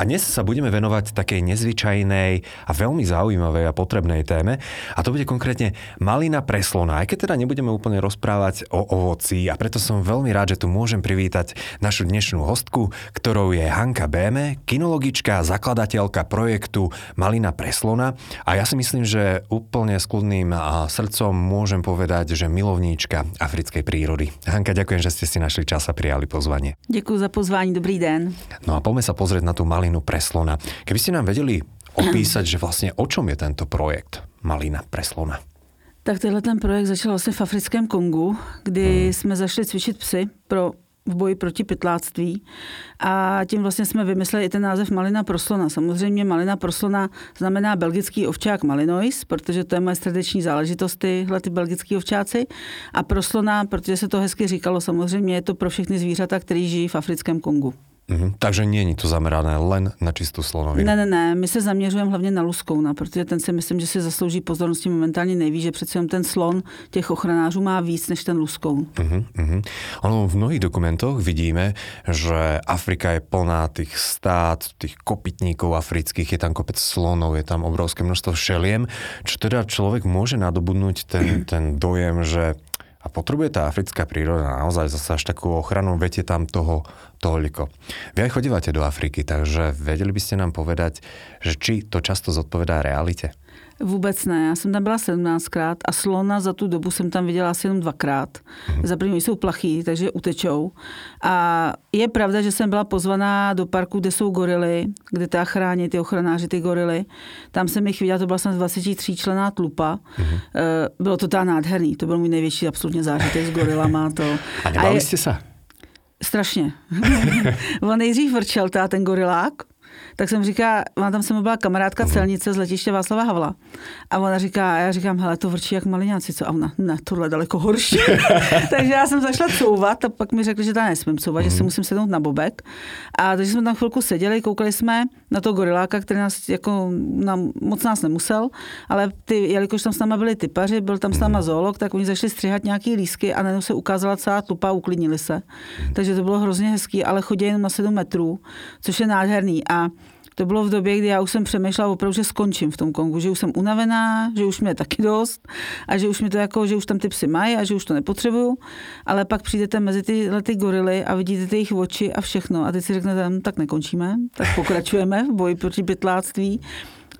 A dnes sa budeme venovať takej nezvyčajnej a veľmi zaujímavej a potrebnej téme. A to bude konkrétne malina preslona. Aj keď teda nebudeme úplne rozprávať o ovoci a preto som veľmi rád, že tu môžem privítať našu dnešnú hostku, ktorou je Hanka Béme, kinologička, zakladateľka projektu Malina preslona. A ja si myslím, že úplne s kľudným srdcom môžem povedať, že milovníčka africkej prírody. Hanka, ďakujem, že ste si našli čas a prijali pozvanie. Děkuji za pozvání, dobrý den. No a poďme sa pozrieť na tú malinu preslona. Keby ste nám vedeli opísať, že vlastne o čom je tento projekt Malina preslona? Tak tenhle ten projekt začal vlastně v africkém Kongu, kdy hmm. jsme zašli cvičit psy pro v boji proti pytláctví a tím vlastně jsme vymysleli i ten název Malina proslona. Samozřejmě Malina proslona znamená belgický ovčák Malinois, protože to je moje srdeční záležitost, tyhle ty belgický ovčáci. A proslona, protože se to hezky říkalo, samozřejmě je to pro všechny zvířata, který žijí v africkém Kongu. Mm-hmm. Takže není to zamerané len na čistou slonovinu. Ne, ne, ne, my se zaměřujeme hlavně na luskouna, protože ten si myslím, že si zaslouží pozornosti momentálně nejvíc, že přece ten slon těch ochranářů má víc než ten luskoun. Mm-hmm. Ono v mnohých dokumentoch vidíme, že Afrika je plná těch stát, těch kopytníkov afrických, je tam kopec slonov, je tam obrovské množstvo šeliem, čo teda človek môže nadobudnúť ten, ten dojem, že a potrebuje tá africká príroda naozaj zase až takú ochranu, viete tam toho toľko. Vy aj chodívate do Afriky, takže vedeli by ste nám povedať, že či to často zodpovedá realite? Vůbec ne, já jsem tam byla 17krát a slona za tu dobu jsem tam viděla asi jenom dvakrát. Hmm. Za první jsou plachý, takže utečou. A je pravda, že jsem byla pozvaná do parku, kde jsou gorily, kde ta chrání ty ochranáři ty gorily. Tam jsem jich viděla, to byla jsem 23 člená tlupa. Hmm. Bylo to tá nádherný, to byl můj největší absolutně zážitek s gorilama. To. A nebali jste se? Strašně. On nejdřív vrčel tá, ten gorilák, tak jsem říká, má tam se mnou byla kamarádka celnice z letiště Václava Havla. A ona říká, a já říkám, hele, to vrčí jak maliňáci, co? A ona, ne, tohle je daleko horší. takže já jsem zašla couvat a pak mi řekli, že tam nesmím couvat, že si mhm. musím sednout na bobek. A takže jsme tam chvilku seděli, koukali jsme na to goriláka, který nás jako nám, moc nás nemusel, ale ty, jelikož tam s náma byli typaři, byl tam s náma mhm. zoolog, tak oni zašli stříhat nějaký lísky a najednou se ukázala celá tlupa a uklidnili se. Mhm. Takže to bylo hrozně hezký, ale chodí jenom na 7 metrů, což je nádherný. A to bylo v době, kdy já už jsem přemýšlela opravdu, že skončím v tom Kongu, že už jsem unavená, že už mě taky dost a že už mi to jako, že už tam ty psy mají a že už to nepotřebuju, ale pak přijdete mezi tyhle ty gorily a vidíte ty jejich oči a všechno. A teď si řeknete, hm, tak nekončíme, tak pokračujeme v boji proti pytláctví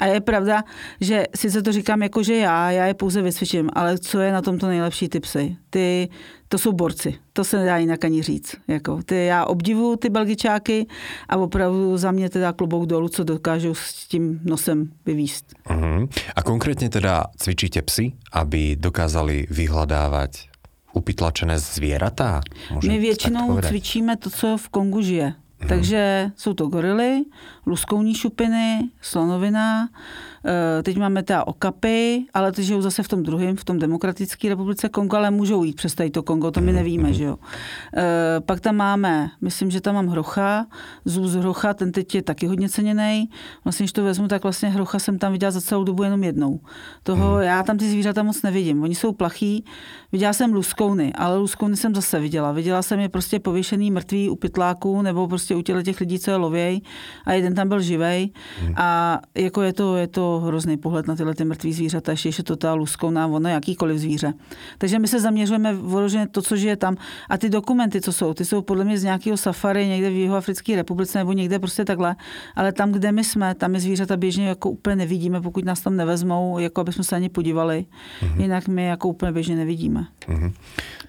a je pravda, že sice to říkám jako, že já, já je pouze vysvědčím, ale co je na tomto nejlepší ty psy? Ty, to jsou borci, to se nedá jinak ani říct. Jako, ty, já obdivuju ty belgičáky a opravdu za mě teda klobouk dolů, co dokážou s tím nosem vyvíst. Uh-huh. A konkrétně teda cvičíte psy, aby dokázali vyhledávat upytlačené zvířata? My většinou cvičíme to, co v Kongu žije. Takže jsou to gorily, luskouní šupiny, slonovina, teď máme teda okapy, ale ty žijou zase v tom druhém, v tom demokratické republice Kongo, ale můžou jít přes tady to Kongo, to my mhm, nevíme, mhm. že jo. Eh, pak tam máme, myslím, že tam mám hrocha, zůz hrocha, ten teď je taky hodně ceněný. Vlastně, když to vezmu, tak vlastně hrocha jsem tam viděla za celou dobu jenom jednou. Toho, hmm. já tam ty zvířata moc nevidím. Oni jsou plachý. Viděla jsem luskouny, ale luskouny jsem zase viděla. Viděla jsem je prostě pověšený mrtvý u pytláků nebo prostě u těch lidí, co je lověj a jeden tam byl živej. Hmm. A jako je to, je to hrozný pohled na tyhle ty mrtvý zvířata, ještě je to ta luskouná, ono jakýkoliv zvíře. Takže my se zaměřujeme vyloženě to, co žije tam. A ty dokumenty, co jsou, ty jsou podle mě z nějakého safari někde v Jihoafrické republice nebo někde prostě takhle. Ale tam, kde my jsme, tam my zvířata běžně jako úplně nevidíme, pokud nás tam nevezmou, jako aby jsme se ani podívali. Mm-hmm. Jinak my jako úplně běžně nevidíme. Mm-hmm.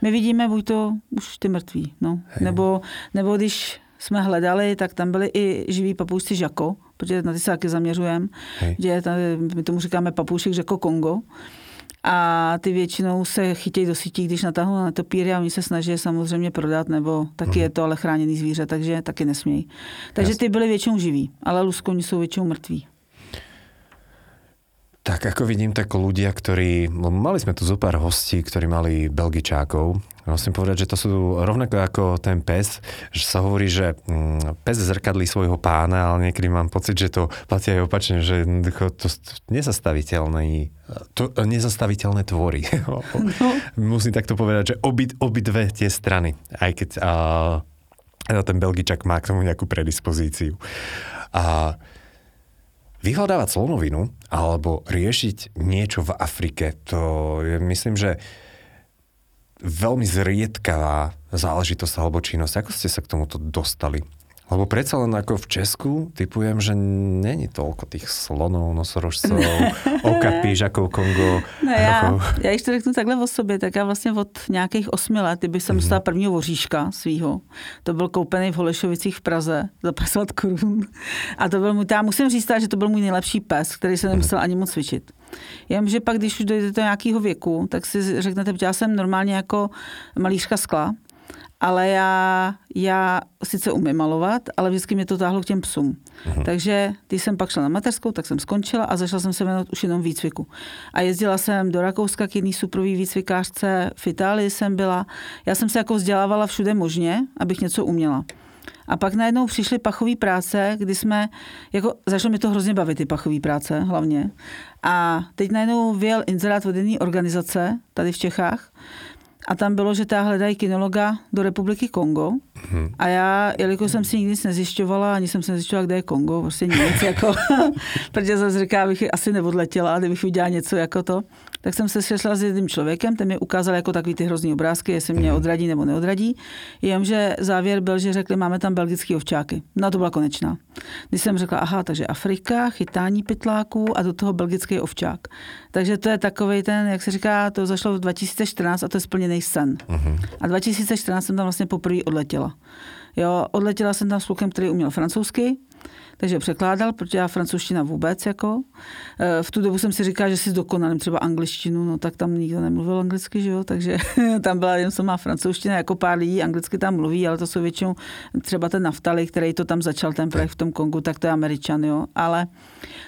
My vidíme buď to už ty mrtví, no. Nebo, nebo když jsme hledali, tak tam byli i živí papoušci žako, protože na ty se taky zaměřujeme, tady, my tomu říkáme papoušek jako Kongo. A ty většinou se chytějí do sítí, když natáhnou na topíry a oni se snaží samozřejmě prodat, nebo taky mm. je to ale chráněný zvíře, takže taky nesmějí. Takže ty byly většinou živí, ale luskoni jsou většinou mrtví. Tak ako vidím, tak ľudia, ktorí, no, mali sme tu zo pár hostí, ktorí mali Belgičákov, Musím povedať, že to sú rovnako ako ten pes, že sa hovorí, že mm, pes zrkadlí svojho pána, ale niekedy mám pocit, že to platí aj opačne, že to nezastaviteľné, to nezastaviteľné tvory. No. Musím takto povedať, že obi, obidve tie strany, aj keď a, ten Belgičak má k tomu nejakú predispozíciu. A vyhľadávať slonovinu alebo riešiť niečo v Afrike, to je, myslím, že veľmi zriedkavá záležitosť alebo činnosť. Ako ste sa k tomuto dostali? Lebo predsa len ako v Česku typujem, že není toľko tých slonov, nosorožcov, okapí, žakov Kongo. No já, já když to řeknu takhle o sobě, tak já vlastně od nějakých osmi let, kdyby jsem mm-hmm. dostala prvního voříška svýho, to byl koupený v Holešovicích v Praze za 50 korun. A to byl můj, já musím říct, že to byl můj nejlepší pes, který se nemusel mm-hmm. ani moc cvičit. Jenomže pak, když už dojdete do nějakého věku, tak si řeknete, že já jsem normálně jako malířka skla, ale já, já sice umím malovat, ale vždycky mě to táhlo k těm psům. Uh-huh. Takže když jsem pak šla na mateřskou, tak jsem skončila a začala jsem se věnovat už jenom výcviku. A jezdila jsem do Rakouska k jedný suprový výcvikářce, v Itálii jsem byla. Já jsem se jako vzdělávala všude možně, abych něco uměla. A pak najednou přišly pachové práce, kdy jsme, jako začalo mi to hrozně bavit, ty pachové práce hlavně. A teď najednou vyjel inzerát od jedné organizace tady v Čechách, a tam bylo, že ta hledají kinologa do republiky Kongo. Hmm. A já, jelikož jsem si nikdy nic nezjišťovala, ani jsem se nezjišťovala, kde je Kongo, prostě nic, jako, protože zase říká, abych asi neodletěla, kdybych udělala něco jako to, tak jsem se sešla s jedním člověkem, ten mi ukázal jako takový ty hrozný obrázky, jestli mě mhm. odradí nebo neodradí. Jenomže závěr byl, že řekli, máme tam belgický ovčáky. No to byla konečná. Když jsem řekla, aha, takže Afrika, chytání pytláků a do toho belgický ovčák. Takže to je takový ten, jak se říká, to zašlo v 2014 a to je splněný sen. Uh-huh. A 2014 jsem tam vlastně poprvé odletěla. Jo, odletěla jsem tam s klukem, který uměl francouzsky, takže překládal, protože já francouzština vůbec jako. E, v tu dobu jsem si říkal, že si dokonalím třeba angličtinu, no tak tam nikdo nemluvil anglicky, že jo, takže tam byla jen má francouzština, jako pár lidí anglicky tam mluví, ale to jsou většinou třeba ten Naftali, který to tam začal ten projekt v tom Kongu, tak to je Američan, jo, ale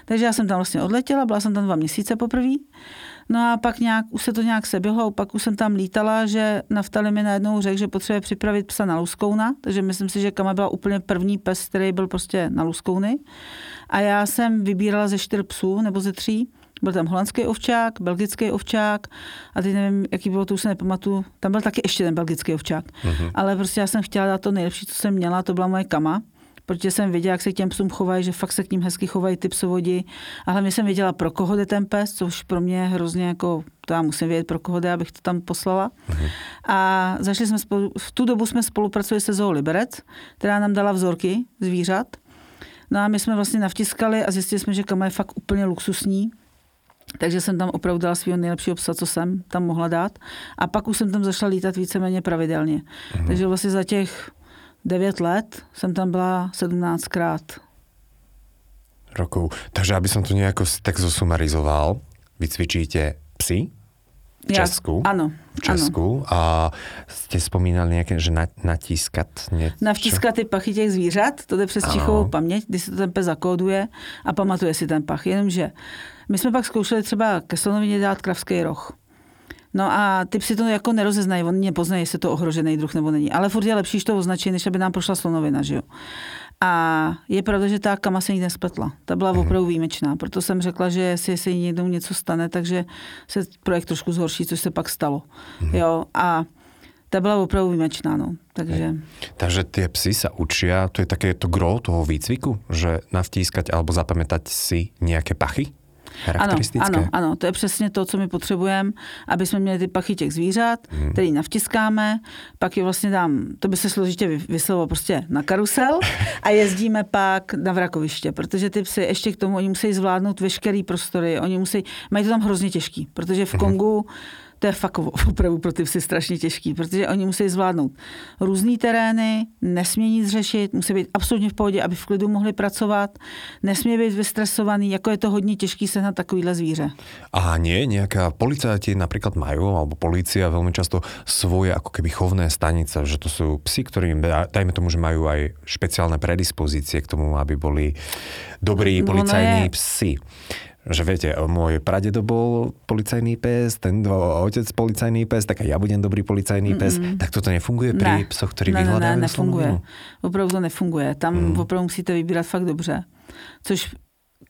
takže já jsem tam vlastně odletěla, byla jsem tam dva měsíce poprvé. No a pak nějak, už se to nějak seběhlo, pak už jsem tam lítala, že Naftali mi najednou řekl, že potřebuje připravit psa na Luskouna, takže myslím si, že Kama byla úplně první pes, který byl prostě na Luskouny. A já jsem vybírala ze čtyř psů nebo ze tří. Byl tam holandský ovčák, belgický ovčák a teď nevím, jaký bylo, to už se nepamatuju. Tam byl taky ještě ten belgický ovčák. Uh-huh. Ale prostě já jsem chtěla dát to nejlepší, co jsem měla, to byla moje kama protože jsem věděla, jak se k těm psům chovají, že fakt se k ním hezky chovají ty psovodi. A hlavně jsem věděla, pro koho jde ten pes, což pro mě je hrozně jako, to já musím vědět, pro koho jde, abych to tam poslala. Mhm. A zašli jsme spolu, v tu dobu jsme spolupracovali se Zoo Liberec, která nám dala vzorky zvířat. No a my jsme vlastně navtiskali a zjistili jsme, že kama je fakt úplně luxusní. Takže jsem tam opravdu dala svého nejlepšího psa, co jsem tam mohla dát. A pak už jsem tam zašla lítat víceméně pravidelně. Mm. Takže vlastně za těch 9 let jsem tam byla 17krát. Rokov. Takže aby som to nejako tak zosumarizoval, vy cvičíte psy v ja, Česku. Áno. V Česku. Ano. A ste spomínali nejaké, že na, natískat niečo? Navtískat ty pachy těch zvířat, to je přes čichovou paměť, kdy si to ten pes zakóduje a pamatuje si ten pach. Jenomže my jsme pak zkoušeli třeba ke slonovině dát kravský roh. No a ty psi to jako nerozeznají, oni nepoznají, jestli to ohrožený druh nebo není. Ale furt je lepší, že to označí, než aby nám prošla slonovina, že jo. A je pravda, že ta kama se nikdy nespletla. Ta byla mhm. opravdu výjimečná. Proto jsem řekla, že jestli se jí někdo něco stane, takže se projekt trošku zhorší, což se pak stalo. Mm. Jo, a ta byla opravdu výjimečná, no. Takže... Takže tie psy sa učia, to je také to gro toho výcviku, že navtískať alebo zapamätať si nejaké pachy? Ano, ano, ano, to je přesně to, co my potřebujeme, aby jsme měli ty pachy těch zvířat, hmm. který navtiskáme, pak je vlastně dám, to by se složitě vyslovilo prostě na karusel a jezdíme pak na vrakoviště, protože ty psy ještě k tomu, oni musí zvládnout veškerý prostory, oni musí, mají to tam hrozně těžký, protože v mhm. Kongu hmm to je fakt opravdu pro ty psy strašně těžký, protože oni musí zvládnout různé terény, nesmí nic řešit, musí být absolutně v pohodě, aby v klidu mohli pracovat, nesmí být vystresovaný, jako je to hodně těžký se na takovýhle zvíře. A nie, nějaká policajti například mají, alebo policia velmi často svoje jako keby chovné stanice, že to jsou psy, kterým, dajme tomu, že mají aj špeciálne predispozície k tomu, aby byli dobrí policajní psy. Že viete, môj pradedo bol policajný pes, ten otec policajný pes, tak aj ja budem dobrý policajný pes. Mm-mm. Tak toto nefunguje pri ne. psoch, ktorí ne, vyhľadávajú ne, ne, nefunguje. Opravdu to nefunguje. Tam mm. opravdu musíte vybírat fakt dobře. Což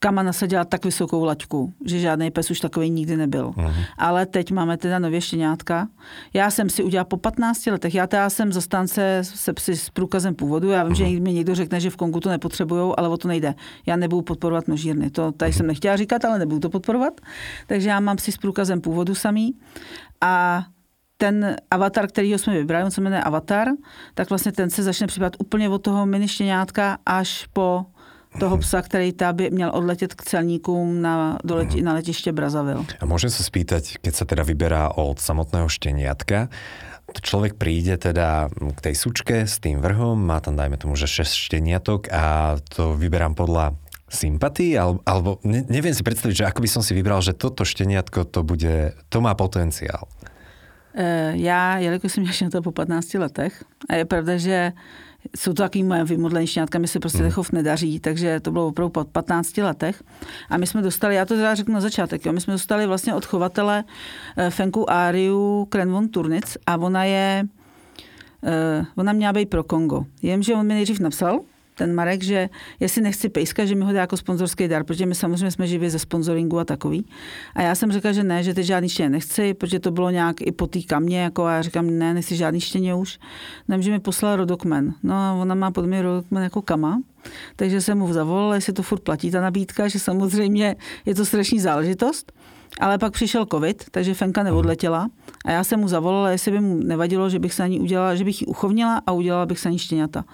Kama nasadila tak vysokou laťku, že žádný pes už takový nikdy nebyl. Uh-huh. Ale teď máme teda nově štěňátka. Já jsem si udělala po 15 letech, já teda jsem zastánce se psy s průkazem původu, já vím, uh-huh. že mi někdo řekne, že v Kongu to nepotřebují, ale o to nejde. Já nebudu podporovat množírny, to tady uh-huh. jsem nechtěla říkat, ale nebudu to podporovat. Takže já mám si s průkazem původu samý a ten avatar, který jsme vybrali, on se jmenuje Avatar, tak vlastně ten se začne připadat úplně od toho mini štěňátka až po toho psa, který by měl odletět k celníkům na, do leti, na letiště Brazavil. A môžem sa spýtať, keď sa teda vyberá od samotného šteniatka, človek príde teda k tej sučke s tým vrhom, má tam dajme tomu, že 6 šteniatok a to vyberám podľa sympatí, alebo, alebo ne, neviem si predstaviť, že ako by som si vybral, že toto šteniatko to bude, to má potenciál. E, já, jelikož jsem měla to po 15 letech, a je pravda, že jsou to takový moje vymodlený šňátka, mi se prostě hmm. chov nedaří, takže to bylo opravdu po 15 letech. A my jsme dostali, já to teda řeknu na začátek, jo, my jsme dostali vlastně od chovatele eh, Fenku Ariu Krenvon Turnic a ona je, eh, ona měla být pro Kongo. Jenže on mi nejdřív napsal, ten Marek, že jestli nechci pejska, že mi ho dá jako sponzorský dar, protože my samozřejmě jsme živě ze sponsoringu a takový. A já jsem řekla, že ne, že teď žádný štěně nechci, protože to bylo nějak i po té kamě, jako a já říkám, ne, nechci žádný štěně už. No, že mi poslal rodokmen. No a ona má pod mě rodokmen jako kama, takže jsem mu zavolala, jestli to furt platí ta nabídka, že samozřejmě je to strašný záležitost. Ale pak přišel covid, takže Fenka neodletěla a já jsem mu zavolala, jestli by mu nevadilo, že bych se ní udělala, že bych ji uchovnila a udělala bych se ní štěňata.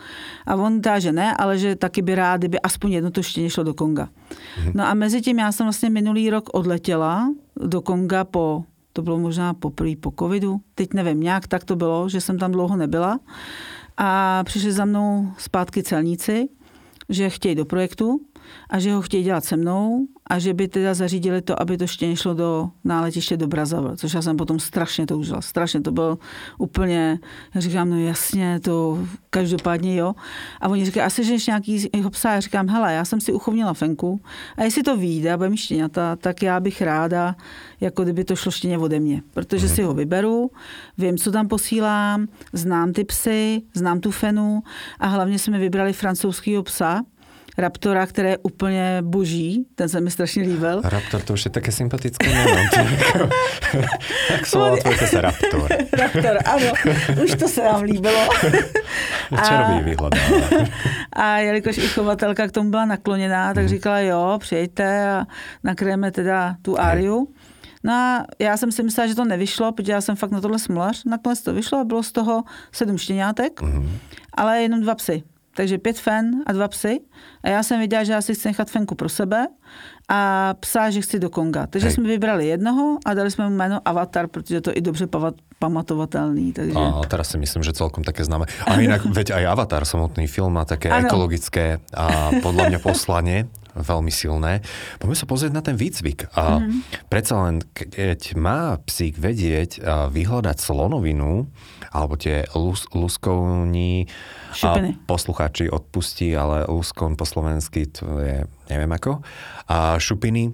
A on dá, že ne, ale že taky by rád, kdyby aspoň jedno to štěně šlo do Konga. Mhm. No a mezi tím já jsem vlastně minulý rok odletěla do Konga po, to bylo možná poprvé po covidu, teď nevím, nějak tak to bylo, že jsem tam dlouho nebyla. A přišli za mnou zpátky celníci, že chtějí do projektu a že ho chtějí dělat se mnou a že by teda zařídili to, aby to štěně šlo do náletiště do Brazavy, což já jsem potom strašně toužila. Strašně to bylo úplně, já říkám, no jasně, to každopádně jo. A oni říkají, asi že ještě nějaký jeho psa. Já říkám, hele, já jsem si uchovnila fenku a jestli to vyjde a bude mi štěňata, tak já bych ráda, jako kdyby to šlo štěně ode mě, protože mm-hmm. si ho vyberu, vím, co tam posílám, znám ty psy, znám tu fenu a hlavně jsme vybrali francouzského psa, Raptora, který je úplně boží, ten se mi strašně líbil. Raptor, to už je také sympatické jméno. tak slovo se Raptor. Raptor, ano, už to se nám líbilo. Čarový výhled. A jelikož i chovatelka k tomu byla nakloněná, tak hmm. říkala, jo, přijďte a nakryjeme teda tu áriu. No a já jsem si myslela, že to nevyšlo, protože já jsem fakt na tohle smolař. Nakonec to vyšlo a bylo z toho sedm štěňátek, mm-hmm. ale jenom dva psy takže pět fen a dva psy. A já jsem viděla, že já si chci nechat fenku pro sebe a psa, že chci do Konga. Takže Hej. jsme vybrali jednoho a dali jsme mu jméno Avatar, protože to je i dobře pamatovatelný. Takže... A teraz si myslím, že celkom také známe. A inak, veď aj Avatar, samotný film má také ano. ekologické a podľa mňa poslanie veľmi silné. Poďme sa pozrieť na ten výcvik. A mm-hmm. Predsa len, keď má psík vedieť vyhľadať slonovinu, alebo tie lus, luskovní Šupiny. a poslucháči odpustí, ale luskon po slovensky to je neviem ako. A šupiny,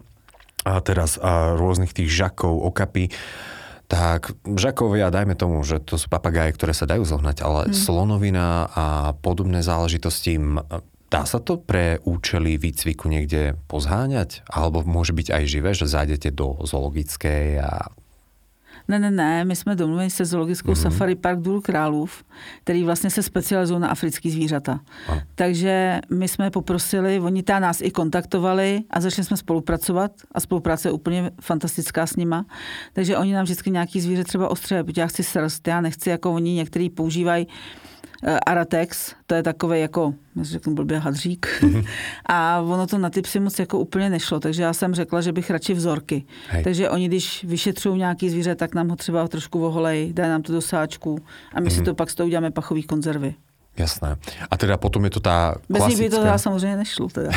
a teraz a rôznych tých žakov, okapy, tak žakovia, dajme tomu, že to sú papagáje, ktoré sa dajú zohnať, ale hmm. slonovina a podobné záležitosti, dá sa to pre účely výcviku niekde pozháňať? Alebo môže byť aj živé, že zájdete do zoologickej a ne, ne, ne, my jsme domluveni se zoologickou mm-hmm. safari Park Důl Králův, který vlastně se specializují na africký zvířata. A. Takže my jsme poprosili, oni ta nás i kontaktovali a začali jsme spolupracovat a spolupráce je úplně fantastická s nima. Takže oni nám vždycky nějaký zvíře třeba ostře, protože já chci srst, já nechci, jako oni některý používají Aratex, to je takový jako, řeknu blbě, hadřík. Mm-hmm. A ono to na ty psy moc jako úplně nešlo, takže já jsem řekla, že bych radši vzorky. Hej. Takže oni, když vyšetřují nějaký zvíře, tak nám ho třeba trošku oholej, dají nám to do sáčku a my mm-hmm. si mhm. to pak s toho uděláme pachový konzervy. Jasné. A teda potom je to tá Bez klasická... Bez by to teda samozřejmě nešlo. Teda.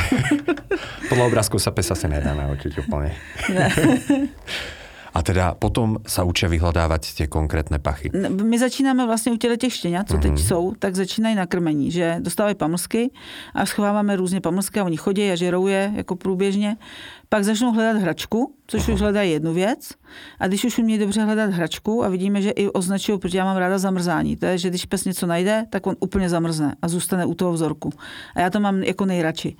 Podle obrázku sa pesa si nedáme určitě úplně. Ne. A teda potom sa učia vyhledávat tie konkrétne pachy. My začínáme vlastně u těch štěňat, co mm-hmm. teď mhm. jsou, tak začínají na krmení, že dostávají pamlsky a schováváme různě pamlsky a oni chodí a žerou je jako průběžně. Pak začnou hledat hračku, což Aha. už hledají jednu věc. A když už umějí dobře hledat hračku a vidíme, že i označují, protože já mám ráda zamrzání, to je, že když pes něco najde, tak on úplně zamrzne a zůstane u toho vzorku. A já to mám jako nejradši.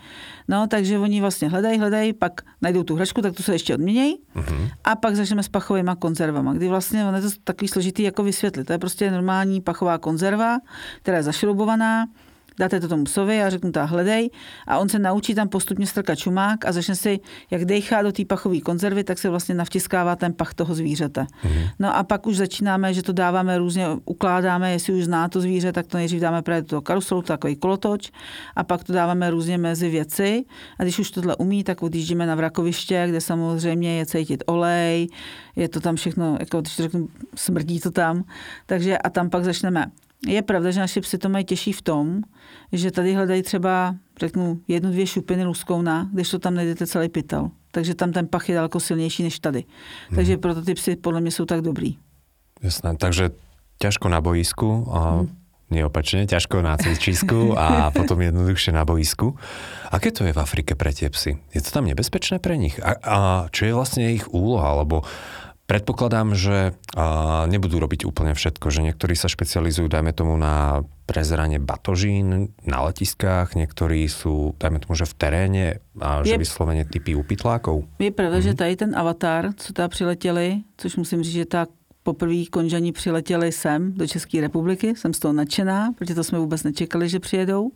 No, takže oni vlastně hledají, hledají, pak najdou tu hračku, tak to se ještě odměnějí. Uh-huh. A pak začneme s pachovými konzervama, kdy vlastně on je to takový složitý jako vysvětlit. To je prostě normální pachová konzerva, která je zašroubovaná dáte to tomu psovi a řeknu, tak hledej a on se naučí tam postupně strkat čumák a začne si, jak dejchá do té pachové konzervy, tak se vlastně navtiskává ten pach toho zvířete. Mm-hmm. No a pak už začínáme, že to dáváme různě, ukládáme, jestli už zná to zvíře, tak to nejdřív dáme právě do karuselu, takový kolotoč a pak to dáváme různě mezi věci a když už tohle umí, tak odjíždíme na vrakoviště, kde samozřejmě je cítit olej, je to tam všechno, jako když to řeknu, smrdí to tam, takže a tam pak začneme je pravda, že naši psy to mají těžší v tom, že tady hledají třeba, řeknu, jednu, dvě šupiny luskouna, když to tam najdete celý pytel. Takže tam ten pach je daleko silnější než tady. Hmm. Takže proto ty psy podle mě jsou tak dobrý. Jasné, takže ťažko na boisku a hmm. neopačne, ťažko na cvičisku a potom jednoduchšie na boisku. Aké to je v Afrike pre tie psy? Je to tam nebezpečné pre nich? A, a čo je vlastne ich úloha? Lebo Predpokladám, že nebudú robiť úplne všetko, že niektorí sa špecializujú, dajme tomu, na prezeranie batožín na letiskách, niektorí sú, dajme tomu, že v teréne a že je, vyslovene typy upytlákov. Je pravda, mm-hmm. že mhm. tady ten avatar, co tam přiletěli, což musím říct, že tak poprvé konžaní přiletěli sem do České republiky, jsem z toho nadšená, protože to jsme vůbec nečekali, že přijedou.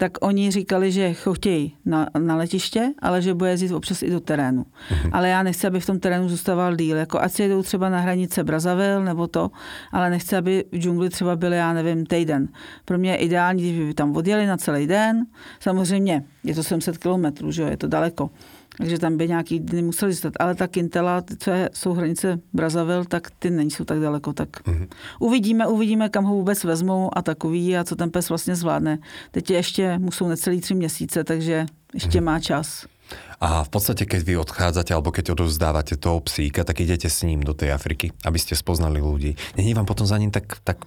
Tak oni říkali, že chtějí na, na letiště, ale že bude jezdit občas i do terénu. Mhm. Ale já nechci, aby v tom terénu zůstával díl. Jako ať si jedou třeba na hranice Brazavil nebo to, ale nechci, aby v džungli třeba byli, já nevím, týden. Pro mě je ideální, kdyby tam odjeli na celý den. Samozřejmě je to 700 kilometrů, že jo, je to daleko takže tam by nějaký dny museli zůstat. Ale ta Kintela, co je, jsou hranice Brazavil, tak ty nejsou tak daleko. Tak mm-hmm. uvidíme, uvidíme, kam ho vůbec vezmou a takový a co ten pes vlastně zvládne. Teď ještě musou necelý tři měsíce, takže ještě mm-hmm. má čas. A v podstate, keď vy odchádzate alebo keď odovzdávate toho psíka, tak idete s ním do tej Afriky, aby ste spoznali ľudí. Není vám potom za ním tak, tak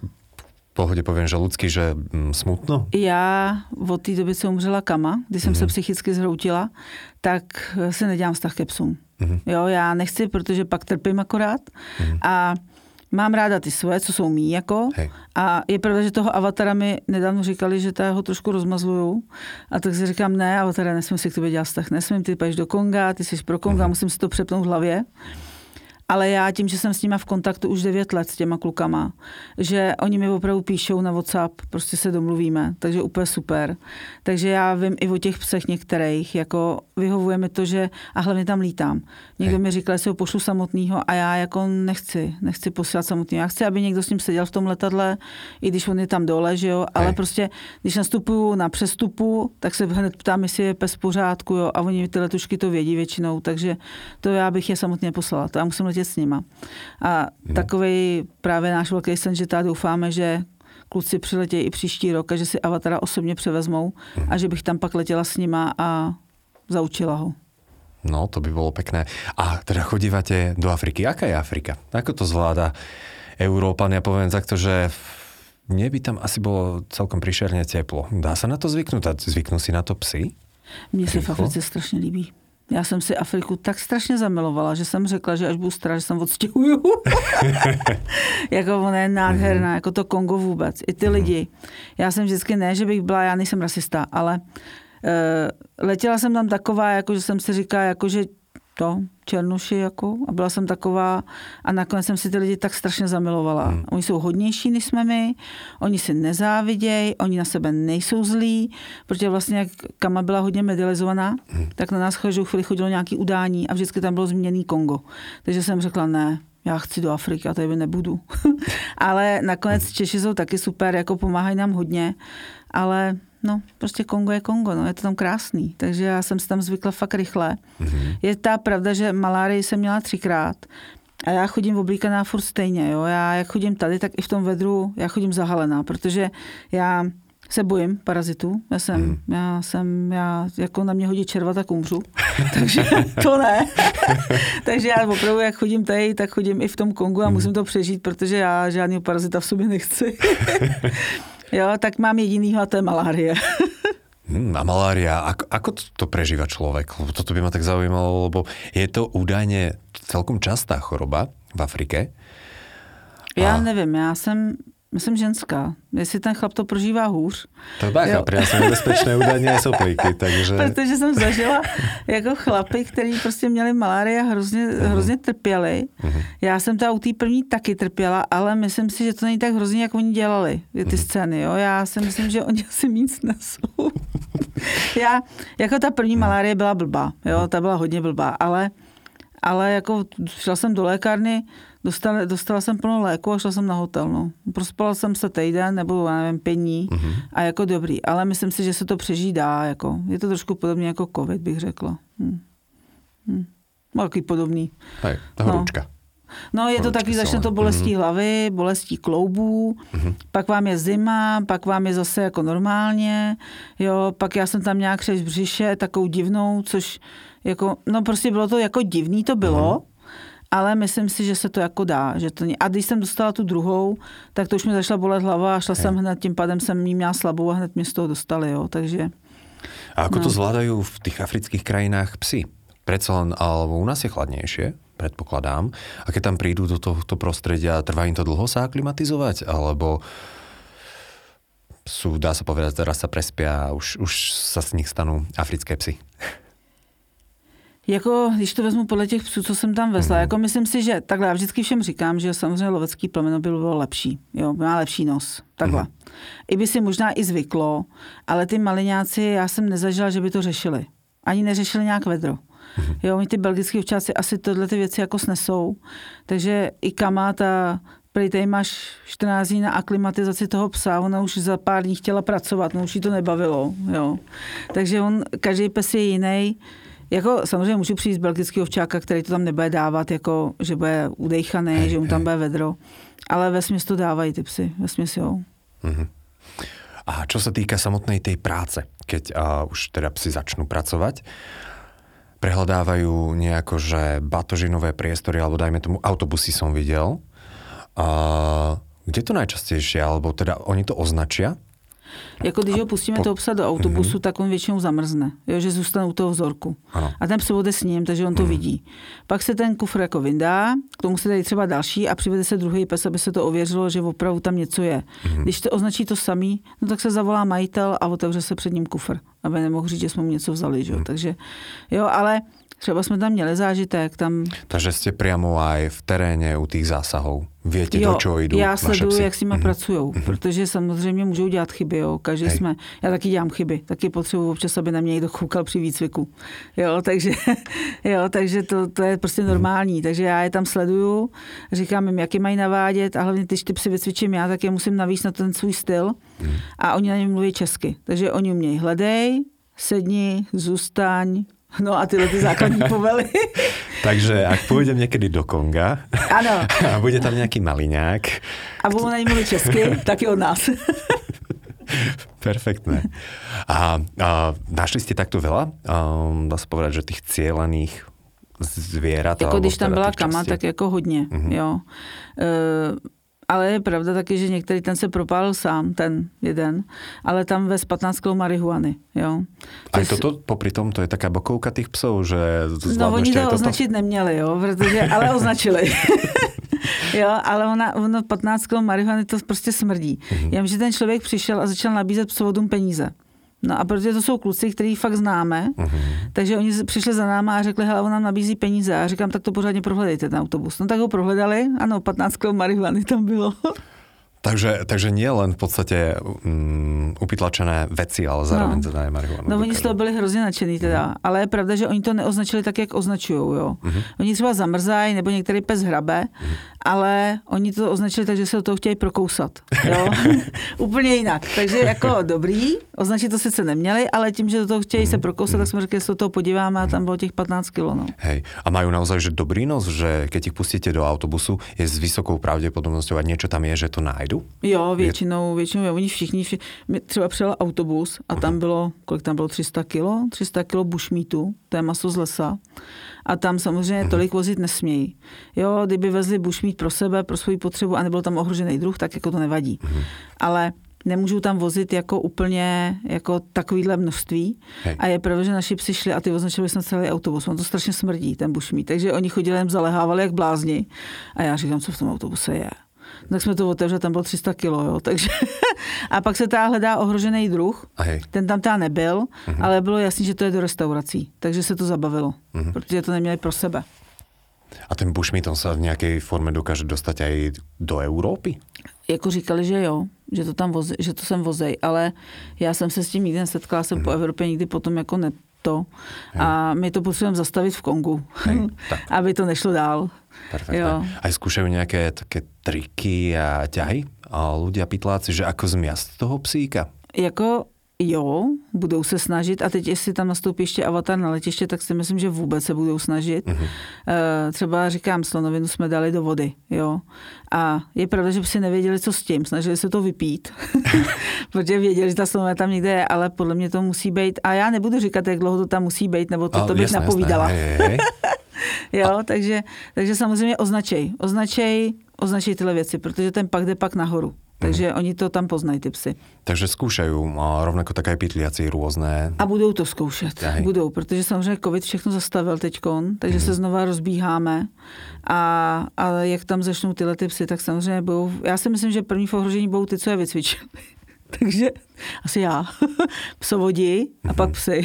pohode poviem, že ľudsky, že mm, smutno? Já od té doby, co umřela Kama, kdy jsem mm-hmm. se mhm. psychicky zhroutila, tak se nedělám vztah ke psům. Mm-hmm. Jo, já nechci, protože pak trpím akorát. Mm-hmm. A mám ráda ty svoje, co jsou mý jako. Hej. A je pravda, že toho avatara mi nedávno říkali, že ta ho trošku rozmazlují. A tak si říkám, ne, avatara, nesmím si k tobě dělat vztah, nesmím, ty půjdeš do Konga, ty jsi pro Konga, mm-hmm. musím si to přepnout v hlavě ale já tím, že jsem s nimi v kontaktu už 9 let s těma klukama, že oni mi opravdu píšou na WhatsApp, prostě se domluvíme, takže úplně super. Takže já vím i o těch psech některých, jako vyhovuje mi to, že a hlavně tam lítám. Někdo Hej. mi říkal, že ho pošlu samotného a já jako nechci, nechci posílat samotný. Já chci, aby někdo s ním seděl v tom letadle, i když on je tam dole, že jo, ale Hej. prostě, když nastupuju na přestupu, tak se hned ptám, jestli je pes v pořádku, jo, a oni ty letušky to vědí většinou, takže to já bych je samotně poslala. To já musím letět s nima. A hmm. takový právě náš velký sen, že tady doufáme, že kluci přiletějí i příští rok a že si Avatara osobně převezmou hmm. a že bych tam pak letěla s nima a zaučila ho. No, to by bolo pekné. A teda chodívate do Afriky. Aká je Afrika? Ako to zvláda Európan? Ja poviem takto, že mne by tam asi bolo celkom prišerne teplo. Dá sa na to zvyknúť? A zvyknú si na to psy? Mně se v Africe strašně líbí. Já jsem si Afriku tak strašně zamilovala, že jsem řekla, že až budu stará, že jsem odstěhuju. jako ona je nádherná, mm-hmm. jako to Kongo vůbec. I ty mm-hmm. lidi. Já jsem vždycky, ne, že bych byla, já nejsem rasista, ale uh, letěla jsem tam taková, jako že jsem si říkala, jako že to, černuši jako a byla jsem taková a nakonec jsem si ty lidi tak strašně zamilovala. Hmm. Oni jsou hodnější než jsme my, oni si nezávidějí, oni na sebe nejsou zlí, protože vlastně jak Kama byla hodně medializovaná, hmm. tak na nás každou chvíli chodilo nějaký udání a vždycky tam bylo změněný Kongo. Takže jsem řekla ne, já chci do Afriky a tady nebudu. ale nakonec hmm. Češi jsou taky super, jako pomáhají nám hodně, ale No, prostě Kongo je Kongo, no, je to tam krásný. Takže já jsem se tam zvykla fakt rychle. Mm-hmm. Je ta pravda, že malárii jsem měla třikrát. A já chodím oblíkaná furt stejně, jo. Já jak chodím tady, tak i v tom vedru, já chodím zahalená, protože já se bojím parazitů. Já jsem, mm. já jsem, já, jako na mě hodí červa, tak umřu. Takže to ne. Takže já opravdu, jak chodím tady, tak chodím i v tom Kongu a mm. musím to přežít, protože já žádný parazita v sobě nechci. jo, tak mám jedinýho a to je malárie. Hmm, a malária, ako, ako to prežíva človek? Lebo toto by ma tak zaujímalo, lebo je to údajne celkom častá choroba v Afrike. Já a... nevím, já jsem Myslím ženská. Jestli ten chlap to prožívá hůř. To bacha, já jsem nebezpečné údajně soplíky, takže... Protože jsem zažila jako chlapy, kteří prostě měli malárii a hrozně, uh-huh. hrozně trpěli. Uh-huh. Já jsem ta u té první taky trpěla, ale myslím si, že to není tak hrozně, jak oni dělali, ty uh-huh. scény. Jo? Já si myslím, že oni asi víc nesou. já, jako ta první malárie byla blbá, jo? ta byla hodně blbá, ale, ale jako šla jsem do lékárny, dostala, dostala jsem plno léku a šla jsem na hotel. No. Prospala jsem se týden nebo já nevím, pět dní mm-hmm. a jako dobrý. Ale myslím si, že se to přežít dá. Jako. Je to trošku podobně jako covid, bych řekla. Hm. Hm. Takový podobný. Hej, ta horúčka. No. No, je to taky, začne to bolestí mm-hmm. hlavy, bolestí kloubů, mm-hmm. pak vám je zima, pak vám je zase jako normálně, jo, pak já jsem tam nějak v břiše, takovou divnou, což jako, no prostě bylo to jako divný to bylo, mm-hmm ale myslím si, že se to jako dá. Že to, a když jsem dostala tu druhou, tak to už mi začala bolet hlava a šla jsem hned, tím pádem jsem jí měla slabou a hned mě z toho dostali. Jo. Takže, a ako no. to zvládajú v tých afrických krajinách psi? Predsa len, alebo u nás je chladnejšie, predpokladám. A keď tam prídu do tohto prostredia, trvá im to dlho sa aklimatizovať? Alebo sú, dá sa povedať, teraz sa prespia a už, už sa z nich stanú africké psy? Jako, když to vezmu podle těch psů, co jsem tam vezla, mm. jako myslím si, že takhle já vždycky všem říkám, že samozřejmě lovecký plemeno by bylo lepší, jo, má lepší nos, takhle. Mm. I by si možná i zvyklo, ale ty maliňáci, já jsem nezažila, že by to řešili. Ani neřešili nějak vedro. Mm. Jo, oni ty belgický ovčáci asi tohle ty věci jako snesou, takže i kama ta Prý tady máš 14 dní na aklimatizaci toho psa, ona už za pár dní chtěla pracovat, no už jí to nebavilo, jo. Takže on, každý pes je jiný. Jako samozřejmě můžu přijít z belgického ovčáka, který to tam nebude dávat, jako, že bude udejchaný, hej, že mu tam bude vedro. Ale ve to dávají ty psy, ve jo. Mm-hmm. A čo sa týka samotnej tej práce, keď uh, už teda psi začnú pracovať, prehľadávajú nejako, že batožinové priestory, alebo dajme tomu autobusy som videl. Uh, kde to najčastejšie, alebo teda oni to označia jako když ho pustíme po... toho psa do autobusu, mm-hmm. tak on většinou zamrzne, jo, že zůstane u toho vzorku. Ano. A ten pes bude s ním, takže on to mm. vidí. Pak se ten kufr jako vyndá, k tomu se dají třeba další a přivede se druhý pes, aby se to ověřilo, že opravdu tam něco je. Mm. Když to označí to samý, no tak se zavolá majitel a otevře se před ním kufr, aby nemohl říct, že jsme mu něco vzali. Že? Mm. Takže jo, ale Třeba jsme tam měli zážitek. Tam... Takže jste přímo aj v teréně u těch zásahů. Víte, jo, do čeho jdou já sleduju, jak s nimi mm-hmm. pracují, mm-hmm. protože samozřejmě můžou dělat chyby. Jo. Každý Hej. jsme, já taky dělám chyby, taky potřebuji občas, aby na mě někdo koukal při výcviku. Jo, takže, jo, takže to, to, je prostě mhm. normální. Mm-hmm. Takže já je tam sleduju, říkám jim, jak je mají navádět a hlavně když ty psy vycvičím já, tak je musím navíc na ten svůj styl mm-hmm. a oni na ně mluví česky. Takže oni umějí hledej, sedni, zůstaň, No a tyhle ty základní povely. Takže ak půjdem někdy do Konga ano. a bude tam nějaký maliňák. A budou na mluvit česky, taky od nás. Perfektné. A, a našli ste takto veľa? Um, dá sa povedať, že tých cieľených zvierat? Jako když tam byla kama, tak jako hodně, uh-huh. jo. E, ale je pravda taky, že některý ten se propálil sám, ten jeden, ale tam ve 15 kg marihuany. Jo. A je toto popri tom, to je taká bokovka těch psů, že No oni to označit neměli, jo, protože, ale označili. jo, ale ona, ono 15 kg marihuany to prostě smrdí. Mm-hmm. Jenže ten člověk přišel a začal nabízet psovodům peníze. No a protože to jsou kluci, který fakt známe, uh-huh. takže oni přišli za náma a řekli, hele, on nám nabízí peníze. A říkám, tak to pořádně prohledejte, ten autobus. No tak ho prohledali, ano, 15 kg marihuany tam bylo. Takže, takže nie len v podstate um, upytlačené veci, ale zároveň no. teda aj marihuanu. No oni z toho byli hrozně nadšený teda, mm. ale je pravda, že oni to neoznačili tak, jak označují, jo. Mm-hmm. Oni třeba zamrzají, nebo některý pes hrabe, mm. ale oni to označili tak, že se do toho chtějí prokousat, jo. Úplně jinak. Takže jako dobrý, označit to sice neměli, ale tím, že do toho chtějí mm. se mhm. prokousat, mm. tak jsme řekli, že se do toho podíváme a tam bylo těch 15 kilo, no. Hej, a mají naozaj, že dobrý nos, že keď ich pustíte do autobusu, je s vysokou pravděpodobností a niečo tam je, že to nájdu jedu? Jo, většinou, většinou, jo, oni všichni, všichni, třeba přijel autobus a tam bylo, kolik tam bylo, 300 kilo? 300 kilo bušmítu, to je maso z lesa. A tam samozřejmě tolik vozit nesmějí. Jo, kdyby vezli bušmít pro sebe, pro svoji potřebu a nebyl tam ohrožený druh, tak jako to nevadí. Ale nemůžou tam vozit jako úplně jako takovýhle množství. Hej. A je pravda, že naši psi šli a ty označili jsme celý autobus. On to strašně smrdí, ten bušmít. Takže oni chodili jen zalehávali jak blázni. A já říkám, co v tom autobuse je. Tak jsme to otevřeli, tam bylo 300 kilo, jo. Takže a pak se tá hledá ohrožený druh. A hej. Ten tam tá nebyl, ale bylo jasný, že to je do restaurací. Takže se to zabavilo, protože to neměli pro sebe. A ten bushmeat, on sa v nejakej forme dokáže dostať aj do Európy? Jako říkali, že jo, že to tam vozi, že to sem vozej, ale já jsem se s tím nikdy nesetkala, jsem po Evropě nikdy potom jako ne to. A my to potřebujeme zastavit v Kongu, Hej, aby to nešlo dál. Perfektné. Jo. Aj skúšajú nejaké také triky a ťahy? A ľudia pytláci, že ako zmiasť toho psíka? Jako jo, budou se snažit a teď jestli tam nastoupí ještě avatar na letiště, tak si myslím, že vůbec se budou snažit. Mhm. Mm-hmm. Třeba říkám, slonovinu jsme dali do vody, jo. A je pravda, že si nevěděli, co s tím, snažili se to vypít, protože věděli, že ta slonovina tam někde je, ale podle mě to musí být. A já nebudu říkat, jak dlouho to tam musí být, nebo to, to bych jasné, napovídala. Jasné. Hej, hej. Jo, takže, takže samozřejmě označej, označej, označej tyhle věci, protože ten pak jde pak nahoru. Takže mm. oni to tam poznají, ty psy. Takže skúšajú a rovnako tak aj pytliaci rôzne. A budou to zkoušet. Hej. Budou, protože samozřejmě covid všechno zastavil teďkon, takže Mhm. se znova rozbíháme. A, a jak tam začnou tyhle ty psy, tak samozřejmě budou, já si myslím, že první v ohrožení budou ty, co je vycvičili. takže asi já. Psovodi a Mhm. pak psy.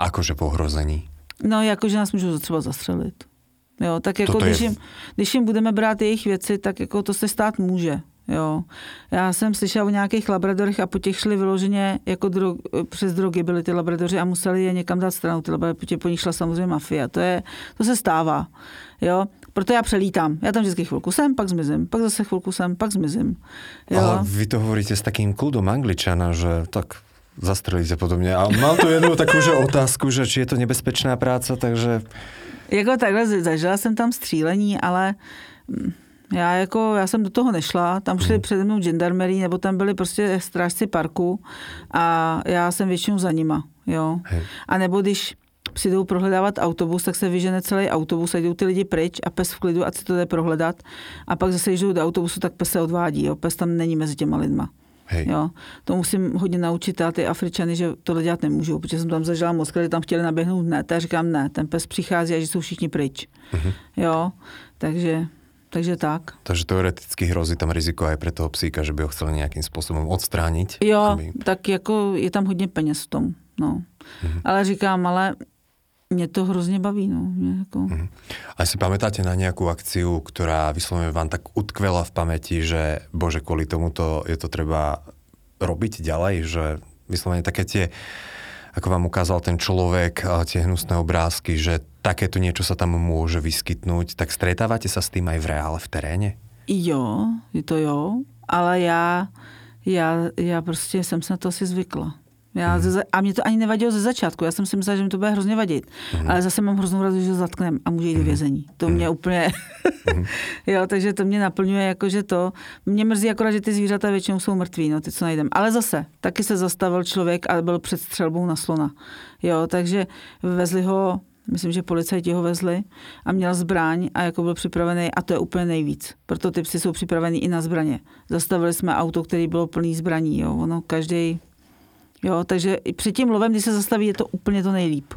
Akože po ohrození. No, jakože nás můžou třeba zastřelit. Jo, tak jako když jim, když jim budeme brát jejich věci, tak jako to se stát může. Jo. Já jsem slyšela o nějakých labradorech a po těch šli vyloženě jako drog, přes drogy byly ty labradoři a museli je někam dát stranou. Ty labradory, protože po nich šla samozřejmě mafie. To, je, to se stává. Jo. Proto já přelítám. Já tam vždycky chvilku jsem, pak zmizím. Pak zase chvilku jsem, pak zmizím. Jo. Ale vy to hovoríte s takým kľudom angličana, že tak zastrelíte podobne. A mám tu jednu že otázku, že či je to nebezpečná práca, takže Jako takhle zažila jsem tam střílení, ale mm, já jako, já jsem do toho nešla, tam šli přede mnou gendarmerí, nebo tam byli prostě strážci parku a já jsem většinou za nima, jo. Hej. A nebo když si jdou prohledávat autobus, tak se vyžene celý autobus a jdou ty lidi pryč a pes v klidu, ať si to jde prohledat. A pak zase, jdou do autobusu, tak pes se odvádí, jo. Pes tam není mezi těma lidma. Hej. Jo, to musím hodně naučit a ty Afričany, že tohle dělat nemůžou, protože jsem tam zažila moc, když tam chtěli naběhnout hned, a říkám ne, ten pes přichází a že jsou všichni pryč. Mhm. Jo, takže, takže tak. Takže teoreticky hrozí tam riziko aj pre toho psíka, že by ho chceli nejakým spôsobom odstrániť. Jo, Aby... tak jako je tam hodně peněz v tom, no. Mhm. Ale říkám, ale mě to hrozně baví, no. Mě jako... Mhm. A si pamätáte na nejakú akciu, ktorá vyslovene vám tak utkvela v pamäti, že bože, kvôli tomuto je to treba robiť ďalej, že vyslovene také tie, ako vám ukázal ten človek, a tie hnusné obrázky, že takéto niečo sa tam môže vyskytnúť, tak stretávate sa s tým aj v reále, v teréne? Jo, je to jo, ale já, já, já prostě jsem se na to asi zvykla. Já ze, za- a mě to ani nevadilo ze začátku. Já jsem si myslela, že mi to bude hrozně vadit. Ale zase mám hroznou radost, že ho zatknem a může jít do vězení. To mě úplně... jo, takže to mě naplňuje jako, že to... Mě mrzí akorát, že ty zvířata většinou jsou mrtví, no, ty, co najdem. Ale zase, taky se zastavil člověk a byl před střelbou na slona. Jo, takže vezli ho Myslím, že policajti ho vezli a měl zbraň a jako byl připravený a to je úplně nejvíc. Proto ty psy jsou připravení i na zbraně. Zastavili jsme auto, který bylo plný zbraní. Jo. Ono každý. Jo, takže i před tím lovem, když se zastaví, je to úplně to nejlíp.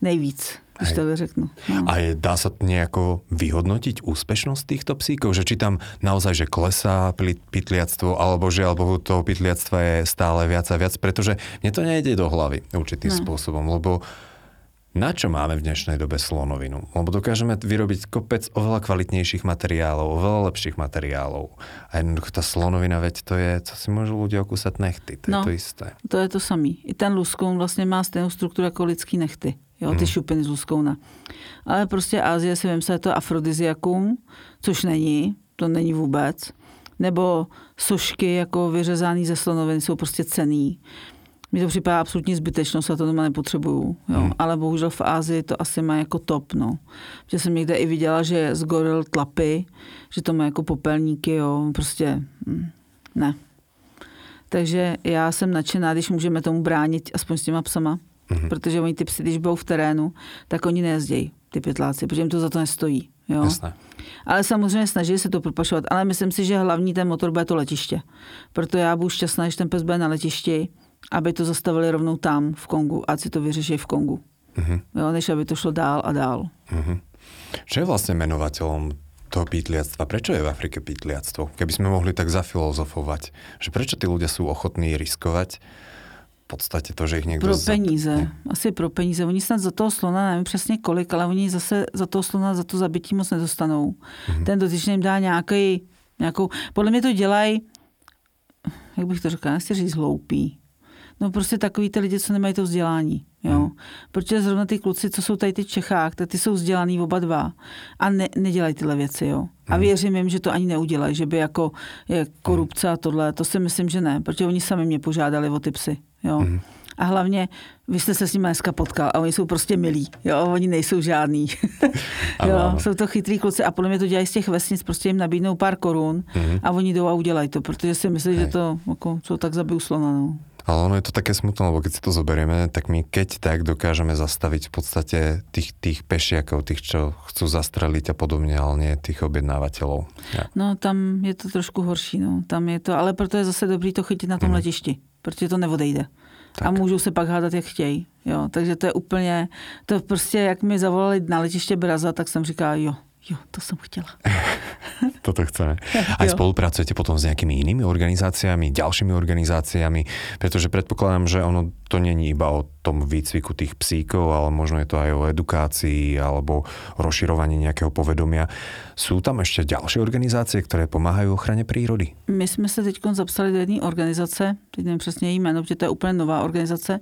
Nejvíc, když to řeknu. No. A je, dá sa nejako vyhodnotiť úspešnosť týchto psíkov? Že či tam naozaj, že klesá pytliactvo, alebo že alebo toho pytliactva je stále viac a viac? Pretože mne to nejde do hlavy určitým Ne. spôsobom, lebo na čo máme v dnešnej dobe slonovinu? Lebo dokážeme vyrobiť kopec oveľa kvalitnejších materiálov, oveľa lepších materiálov. A jednoducho tá slonovina, veď to je, co si môžu ľudia okúsať nechty, to No. je to isté. To je to samý. I ten luskoun vlastně má stejnou strukturu jako lidský nechty. Jo, ty šupiny z luskouna. Ale prostě Ázie si vím, je to afrodiziakum, což není, to není vůbec. Nebo sošky jako vyřezaný ze slonoviny jsou prostě cený. Mi to připadá absolutní zbytečnost a to doma nepotřebuju. Jo. Hmm. Ale bohužel v Ázii to asi má jako top. No. Že jsem někde i viděla, že z goril tlapy, že to má jako popelníky, jo. Prostě hm, ne. Takže já jsem nadšená, když můžeme tomu bránit, aspoň s těma psama. Hmm. Protože oni ty psy, když budou v terénu, tak oni nejezdějí, ty pytláci, protože jim to za to nestojí. Jo? Jasné. Ale samozřejmě snaží se to propašovat. Ale myslím si, že hlavní ten motor bude to letiště. Proto já budu šťastná, když ten pes bude na letišti, aby to zastavili rovnou tam v Kongu, ať si to vyřeší v Kongu. Uh-huh. Jo, než aby to šlo dál a dál. Uh-huh. Čo je vlastně jmenovateľom toho pýtliactva? Prečo je v Afrike pýtliactvo? Keby sme mohli tak zafilozofovať, že prečo tí ľudia sú ochotní riskovať v podstatě to, že jich někdo... Pro peníze. Ne? Asi pro peníze. Oni snad za toho slona, nevím přesně kolik, ale oni zase za toho slona, za to zabití moc nedostanou. Mm-hmm. Ten dotyčný jim dá nějaký, nějakou... Podle mě to dělají, jak bych to řekla, nechci říct hloupý. No prostě takový ty lidi, co nemají to vzdělání. Jo? Hmm. Protože zrovna ty kluci, co jsou tady ty v Čechách, tak ty jsou vzdělaný oba dva a ne, nedělají tyhle věci. Jo? A hmm. věřím jim, že to ani neudělají, že by jako je korupce a tohle. To si myslím, že ne, protože oni sami mě požádali o ty psy. Jo? Hmm. A hlavně, vy jste se s nimi dneska potkal a oni jsou prostě milí. Jo, oni nejsou žádný. jo, jsou to chytrý kluci a podle mě to dělají z těch vesnic, prostě jim nabídnou pár korun mm-hmm. a oni jdou a udělají to, protože si myslí, Hej. že to, jako, co tak zabiju slona. No. Ale ono je to také smutné, lebo keď si to zoberieme, tak my keď tak dokážeme zastaviť v podstate tých, tých pešiakov, tých, čo chcú zastreliť a podobne, ale nie tých objednávateľov. Ja. No tam je to trošku horší, no. Tam je to, ale proto je zase dobrý to chytit na tom mm. letišti, protože to neodejde. Tak. A můžou se pak hádat, jak chtějí. Jo, takže to je úplně, to prostě, jak mi zavolali na letiště Braza, tak jsem říkala, jo, jo, to jsem chtěla. Toto chceme. Aj spolupracujete potom s nejakými inými organizáciami, ďalšími organizáciami, pretože predpokladám, že ono to není iba o tom výcviku tých psíkov, ale možno je to aj o edukácii alebo rozširovaní nejakého povedomia. Sú tam ešte ďalšie organizácie, ktoré pomáhajú ochrane prírody? My jsme se teď zapsali do jedné organizace, teď nevím přesně její jméno, protože to je úplně nová organizace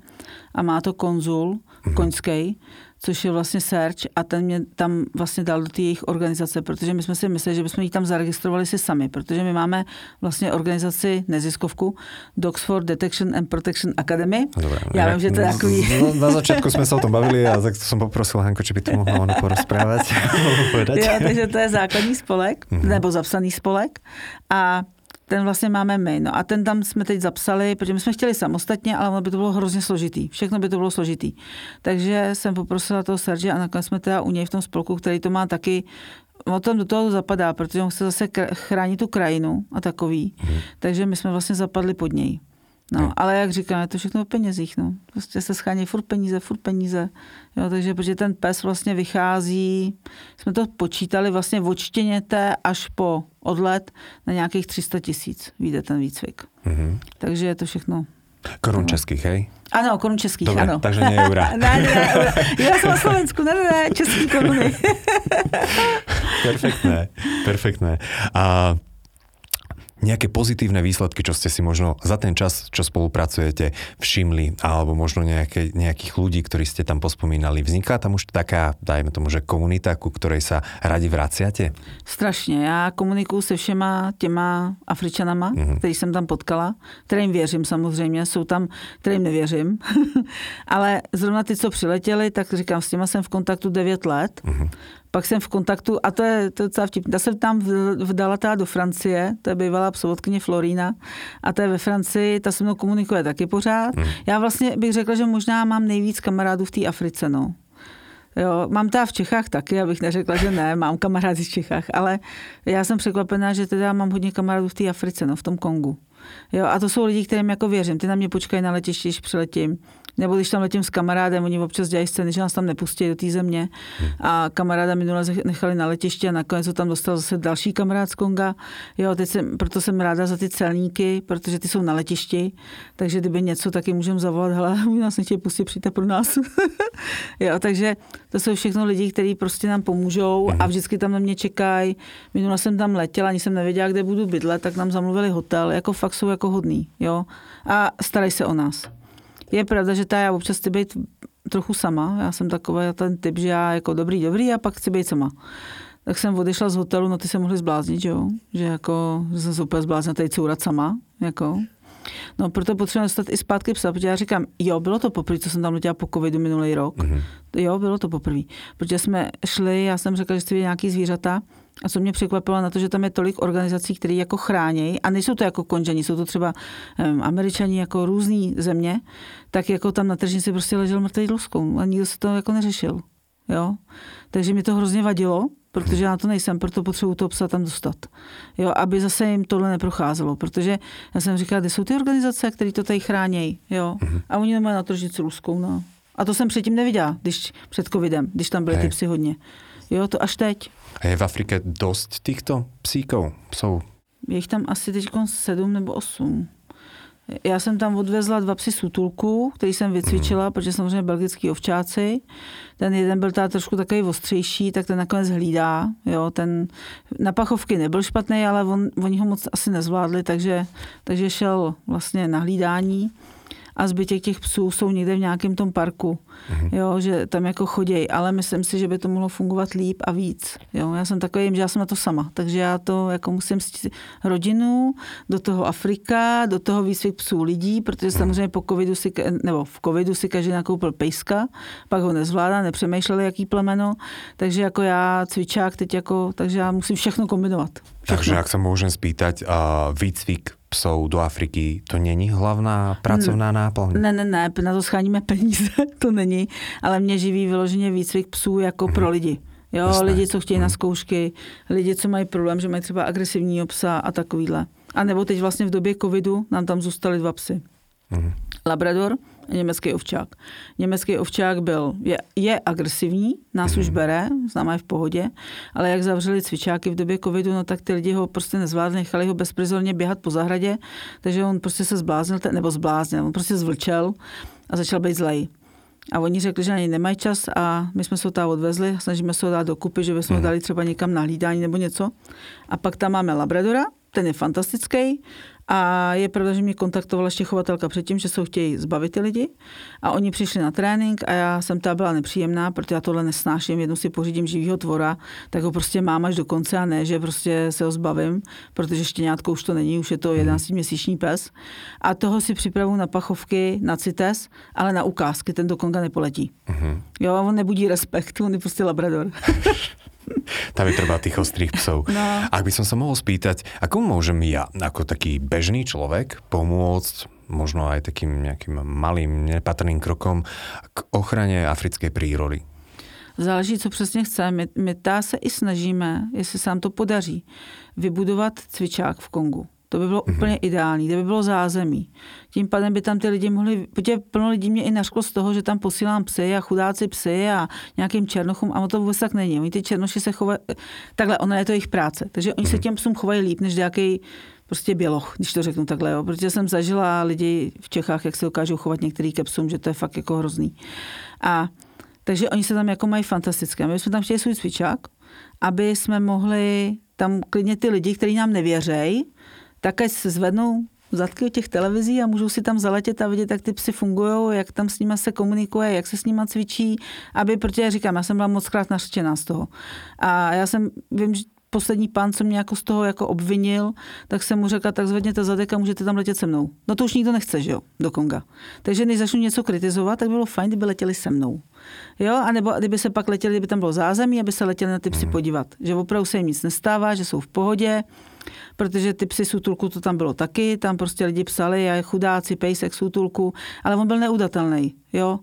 a má to konzul mm-hmm. koňský, což je vlastně Search a ten mě tam vlastně dal do té jejich organizace, protože my jsme si mysleli, že bychom ji tam zaregistrovali si sami, protože my máme vlastně organizaci neziskovku Dogs for Detection and Protection Academy. Dobre, Já vím, že to je takový... Na začátku jsme se o tom bavili a tak jsem poprosil Hanko, či by to mohla ono porozprávat. jo, takže to je základní spolek, mm-hmm. nebo zapsaný spolek a ten vlastně máme my. No a ten tam jsme teď zapsali, protože my jsme chtěli samostatně, ale ono by to bylo hrozně složitý. Všechno by to bylo složitý. Takže jsem poprosila toho Serge a nakonec jsme teda u něj v tom spolku, který to má taky on tam do toho zapadá, protože on chce zase chránit tu krajinu a takový. Hmm. Takže my jsme vlastně zapadli pod něj. No, hmm. ale jak říkám, je to všechno o penězích, no. Prostě se schání furt peníze, furt peníze. Jo, takže protože ten pes vlastně vychází, jsme to počítali vlastně odštěněte až po odlet na nějakých 300 tisíc, vyjde ten výcvik. Mm-hmm. Takže je to všechno. Korun českých, hej? Ano, korun českých, Dobre, ano. takže nie eura. ne, ne, eura. Já jsem na Slovensku, ne, ne, ne, český koruny. perfektné, perfektné. A nejaké pozitívne výsledky, čo ste si možno za ten čas, čo spolupracujete, všimli, alebo možno nejaké, nejakých ľudí, ktorí ste tam pospomínali. Vzniká tam už taká, dajme tomu, že komunita, ku ktorej sa radi vraciate? Strašně. Já komunikuju se všema těma Afričanama, mm-hmm. který jsem tam potkala, kterým věřím samozřejmě, jsou tam, kterým nevěřím. Ale zrovna ty, co přiletěli, tak říkám, s těma jsem v kontaktu 9 let. Mm-hmm pak jsem v kontaktu, a to je, to je docela vtipné, ta jsem tam vdala teda do Francie, to je bývalá psovodkyně Florína, a to je ve Francii, ta se mnou komunikuje taky pořád. Hmm. Já vlastně bych řekla, že možná mám nejvíc kamarádů v té Africe, no. Jo, mám teda v Čechách taky, abych neřekla, že ne, mám kamarády v Čechách, ale já jsem překvapená, že teda mám hodně kamarádů v té Africe, no, v tom Kongu. Jo, a to jsou lidi, kterým jako věřím. Ty na mě počkají na letišti, když přiletím. Nebo když tam letím s kamarádem, oni občas dělají scény, že nás tam nepustí do té země. A kamaráda minule nechali na letiště a nakonec ho tam dostal zase další kamarád z Konga. Jo, teď jsem, proto jsem ráda za ty celníky, protože ty jsou na letišti. Takže kdyby něco, taky můžeme zavolat, hele, oni nás nechtějí pustit, přijďte pro nás. jo, takže to jsou všechno lidi, kteří prostě nám pomůžou a vždycky tam na mě čekají. Minule jsem tam letěla, ani jsem nevěděla, kde budu bydlet, tak nám zamluvili hotel. Jako fakt jsou jako hodný. Jo? A starají se o nás. Je pravda, že ta já občas chci být trochu sama. Já jsem takový ten typ, že já jako dobrý, dobrý a pak chci být sama. Tak jsem odešla z hotelu, no ty se mohli zbláznit, že jo? Že jako, že jsem se úplně zbláznila tady courat sama, jako. No, proto potřebujeme dostat i zpátky psa, protože já říkám, jo, bylo to poprvé, co jsem tam letěla po covidu minulý rok. Mm-hmm. Jo, bylo to poprvé. Protože jsme šli, já jsem řekla, že chci nějaký zvířata, a co mě překvapilo na to, že tam je tolik organizací, které jako chrání, a nejsou to jako konžení, jsou to třeba um, američani jako různý země, tak jako tam na tržnici prostě ležel mrtvý dluskou a nikdo se to jako neřešil. Jo? Takže mi to hrozně vadilo, protože já to nejsem, proto potřebuji to psa tam dostat. Jo, aby zase jim tohle neprocházelo, protože já jsem říkala, kde jsou ty organizace, které to tady chrání, jo, mhm. a oni nemají na tržnici luskou, no. A to jsem předtím neviděla, když před covidem, když tam byly ty psy hodně. Jo, to až teď. A je v Afrike dost těchto psíků, psů? Je jich tam asi teď sedm nebo osm. Já jsem tam odvezla dva psy z útulku, který jsem vycvičila, mm. protože samozřejmě belgický ovčáci. Ten jeden byl teda trošku takový ostřejší, tak ten nakonec hlídá. Jo, ten na pachovky nebyl špatný, ale on, oni ho moc asi nezvládli, takže, takže šel vlastně na hlídání a zbytek těch psů jsou někde v nějakém tom parku, mm-hmm. jo, že tam jako chodějí, ale myslím si, že by to mohlo fungovat líp a víc. Jo. Já jsem takový, že já jsem na to sama, takže já to jako musím rodinu, do toho Afrika, do toho výcvik psů lidí, protože mhm. samozřejmě po covidu si, nebo v covidu si každý nakoupil pejska, pak ho nezvládá, nepřemýšleli, jaký plemeno, takže jako já cvičák teď jako, takže já musím všechno kombinovat. Všechno. Takže jak se můžem spýtať, uh, výcvik psov do Afriky, to není hlavná pracovná náplň? Ne, ne, ne, na to scháníme peníze, to není, ale mě živí vyloženě výcvik psů jako hmm. pro mhm. lidi. Jo, Jasné. lidi, co chtějí hmm. na mhm. zkoušky, lidi, co mají problém, že mají třeba agresivního psa a takovýhle. A nebo teď vlastně v době covidu nám tam zůstaly dva psy. Hmm. Labrador německý ovčák. Německý ovčák byl, je, je agresivní, nás už bere, známá je v pohodě, ale jak zavřeli cvičáky v době covidu, no tak ty lidi ho prostě nezvládli, nechali ho bezprizorně běhat po zahradě, takže on prostě se zbláznil, nebo zbláznil, on prostě zvlčel a začal být zlej. A oni řekli, že něj nemají čas a my jsme se ho tam odvezli, snažíme se ho dát dokupy, že bychom ho mhm. dali třeba někam na hlídání nebo něco. A pak tam máme Labradora, ten je fantastický a je pravda, že mě kontaktovala ještě chovatelka předtím, že se chtějí zbavit ty lidi. A oni přišli na trénink a já jsem ta byla nepříjemná, protože já tohle nesnáším. Jednou si pořídím živýho tvora, tak ho prostě mám až do konce a ne, že prostě se ho zbavím, protože štěňátko už to není, už je to 11-měsíční pes. A toho si připravu na pachovky, na CITES, ale na ukázky, ten do Konga nepoletí. Uh-huh. Jo, on nebudí respekt, on je prostě labrador. Tam je treba tých ostrých psov. No. Ak by som sa mohol spýtať, ako môžem ja, ako taký bežný človek, pomôcť možno aj takým nejakým malým, nepatrným krokom k ochrane africké prírody? Záleží, co přesně chce. My, my tá se i snažíme, jestli se nám to podaří, vybudovat cvičák v Kongu. To by bylo mm-hmm. úplně ideální, kde by bylo zázemí. Tím pádem by tam ty lidi mohli, protože plno lidí mě i našklo z toho, že tam posílám psy a chudáci psy a nějakým černochům, a to vůbec tak není. Oni ty černoši se chovají, takhle, ona je to jejich práce, takže oni mm-hmm. se mhm. těm psům chovají líp, než nějaký prostě běloch, když to řeknu takhle, jo. protože jsem zažila lidi v Čechách, jak se dokážou chovat některý ke psům, že to je fakt jako hrozný. A takže oni se tam jako mají fantastické. My jsme tam chtěli svůj cvičák, aby jsme mohli tam klidně ty lidi, kteří nám nevěřejí, tak ať se zvednou zadky od těch televizí a můžou si tam zaletět a vidět, jak ty psy fungují, jak tam s nimi se komunikuje, jak se s nimi cvičí, aby, protože já říkám, já jsem byla moc krát nařčená z toho. A já jsem, vím, že poslední pán, co mě jako z toho jako obvinil, tak jsem mu řekla, tak zvedněte zadek a můžete tam letět se mnou. No to už nikdo nechce, že jo, do Konga. Takže než začnu něco kritizovat, tak bylo fajn, kdyby letěli se mnou. Jo, a nebo kdyby se pak letěli, kdyby tam bylo zázemí, aby se letěli na ty psy podívat. Že opravdu se jim nic nestává, že jsou v pohodě, protože ty psy útulku to tam bylo taky, tam prostě lidi psali, a chudáci, pejsek útulku, ale on byl neudatelný, jo.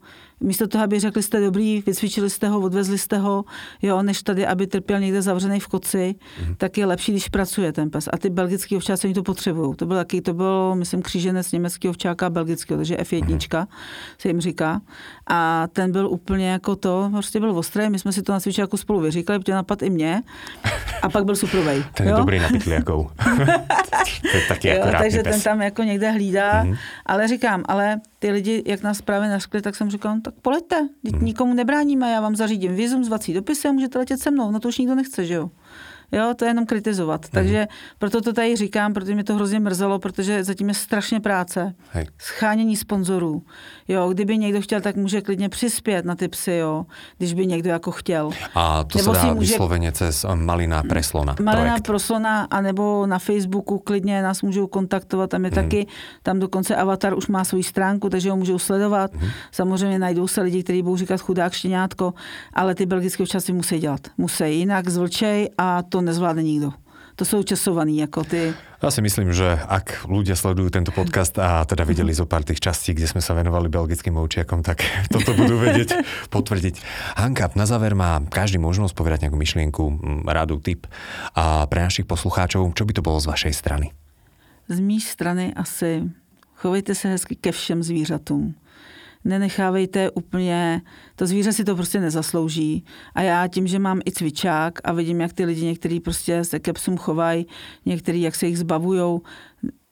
Místo toho, aby řekli jste dobrý, vycvičili jste ho, odvezli jste ho, jo, než tady, aby trpěl někde zavřený v koci, mm. tak je lepší, když pracuje ten pes. A ty belgický ovčáci oni to potřebují. To bylo taky, to bylo, myslím, kříženec německého ovčáka a belgického, takže F1 mm. se jim říká. A ten byl úplně jako to, prostě byl ostrý, my jsme si to na cvičáku spolu vyříkali, protože napad i mě. A pak byl suprovej. ten je jo? dobrý na pytliakou. to je taky jo, jako takže pes. ten tam jako někde hlídá, mm. ale říkám, ale ty lidi, jak nás právě naškli, tak jsem říkal, no, tak poleďte, hmm. nikomu nebráníme, já vám zařídím vizum, zvací dopisy a můžete letět se mnou, no to už nikdo nechce, že jo. Jo, to je jenom kritizovat. Mm. Takže proto to tady říkám, protože mě to hrozně mrzelo, protože zatím je strašně práce. Hej. Schánění sponzorů. Jo, kdyby někdo chtěl, tak může klidně přispět na ty psy, jo, když by někdo jako chtěl. A to nebo se dá může... vysloveně cez Malina Preslona Malina projekt. Preslona, anebo na Facebooku klidně nás můžou kontaktovat. Tam je mm. taky, tam dokonce Avatar už má svou stránku, takže ho můžou sledovat. Mm. Samozřejmě najdou se lidi, kteří budou říkat chudák štěňátko, ale ty belgické včasy musí dělat. Musí, jinak zvlčej a to nezvládne nikdo. To sú časovaní ako ty. Ja si myslím, že ak ľudia sledujú tento podcast a teda videli zo pár tých častí, kde sme sa venovali belgickým ovčiakom, tak toto budú vedieť potvrdiť. Hanka, na záver má každý možnosť povedať nejakú myšlienku, radu, tip. A pre našich poslucháčov, čo by to bolo z vašej strany? Z mý strany asi chovejte se hezky ke všem zvířatům nenechávejte úplně, to zvíře si to prostě nezaslouží. A já tím, že mám i cvičák a vidím, jak ty lidi některý prostě se ke psům chovají, některý jak se jich zbavujou,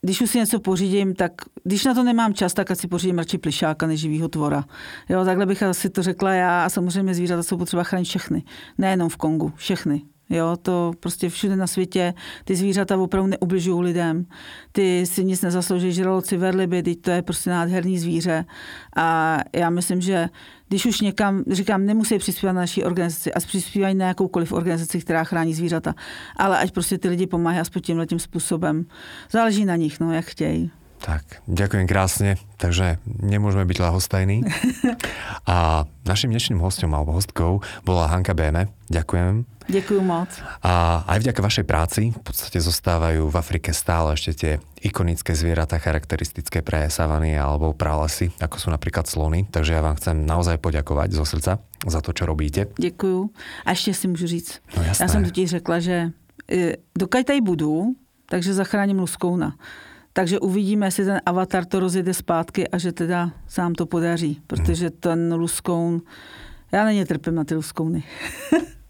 když už si něco pořídím, tak když na to nemám čas, tak asi pořídím radši plišáka než živýho tvora. Jo, takhle bych asi to řekla já a samozřejmě zvířata jsou potřeba chránit všechny. Nejenom v Kongu, všechny. Jo, to prostě všude na světě, ty zvířata opravdu neubližují lidem. Ty si nic nezaslouží, žraloci, verliby, teď to je prostě nádherný zvíře. A já myslím, že když už někam, říkám, nemusí přispívat na naší organizaci a přispívají na jakoukoliv organizaci, která chrání zvířata, ale ať prostě ty lidi pomáhají aspoň tímhle tím způsobem. Záleží na nich, no, jak chtějí. Tak, ďakujem krásne, takže nemôžeme byť lahostajní. A našim dnešným hostom alebo hostkou bola Hanka Béme. Ďakujem. Ďakujem moc. A aj vďaka vašej práci v podstate zostávajú v Afrike stále ešte tie ikonické zvieratá charakteristické pre savany alebo pralesy, ako sú napríklad slony. Takže ja vám chcem naozaj poďakovať zo srdca za to, čo robíte. Děkuju. A ještě si můžu říct. No jasné. Já jsem totiž řekla, že e, dokud tady budu, takže zachráním luskouna. Takže uvidíme, jestli ten avatar to rozjede zpátky a že teda se nám to podaří, protože ten luskoun, já není trpím na ty luskouny.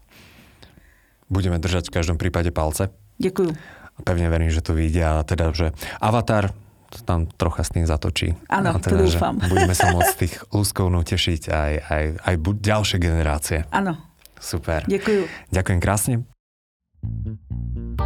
Budeme držať v každom prípade palce. Děkuju. Pevne verím, že to vyjde a teda, že avatar tam trocha s tým zatočí. Áno, teda, to dúfam. Budeme sa z tých luskounou tešiť aj, aj, aj ďalšie generácie. Áno. Super. Ďakujem. Ďakujem krásne.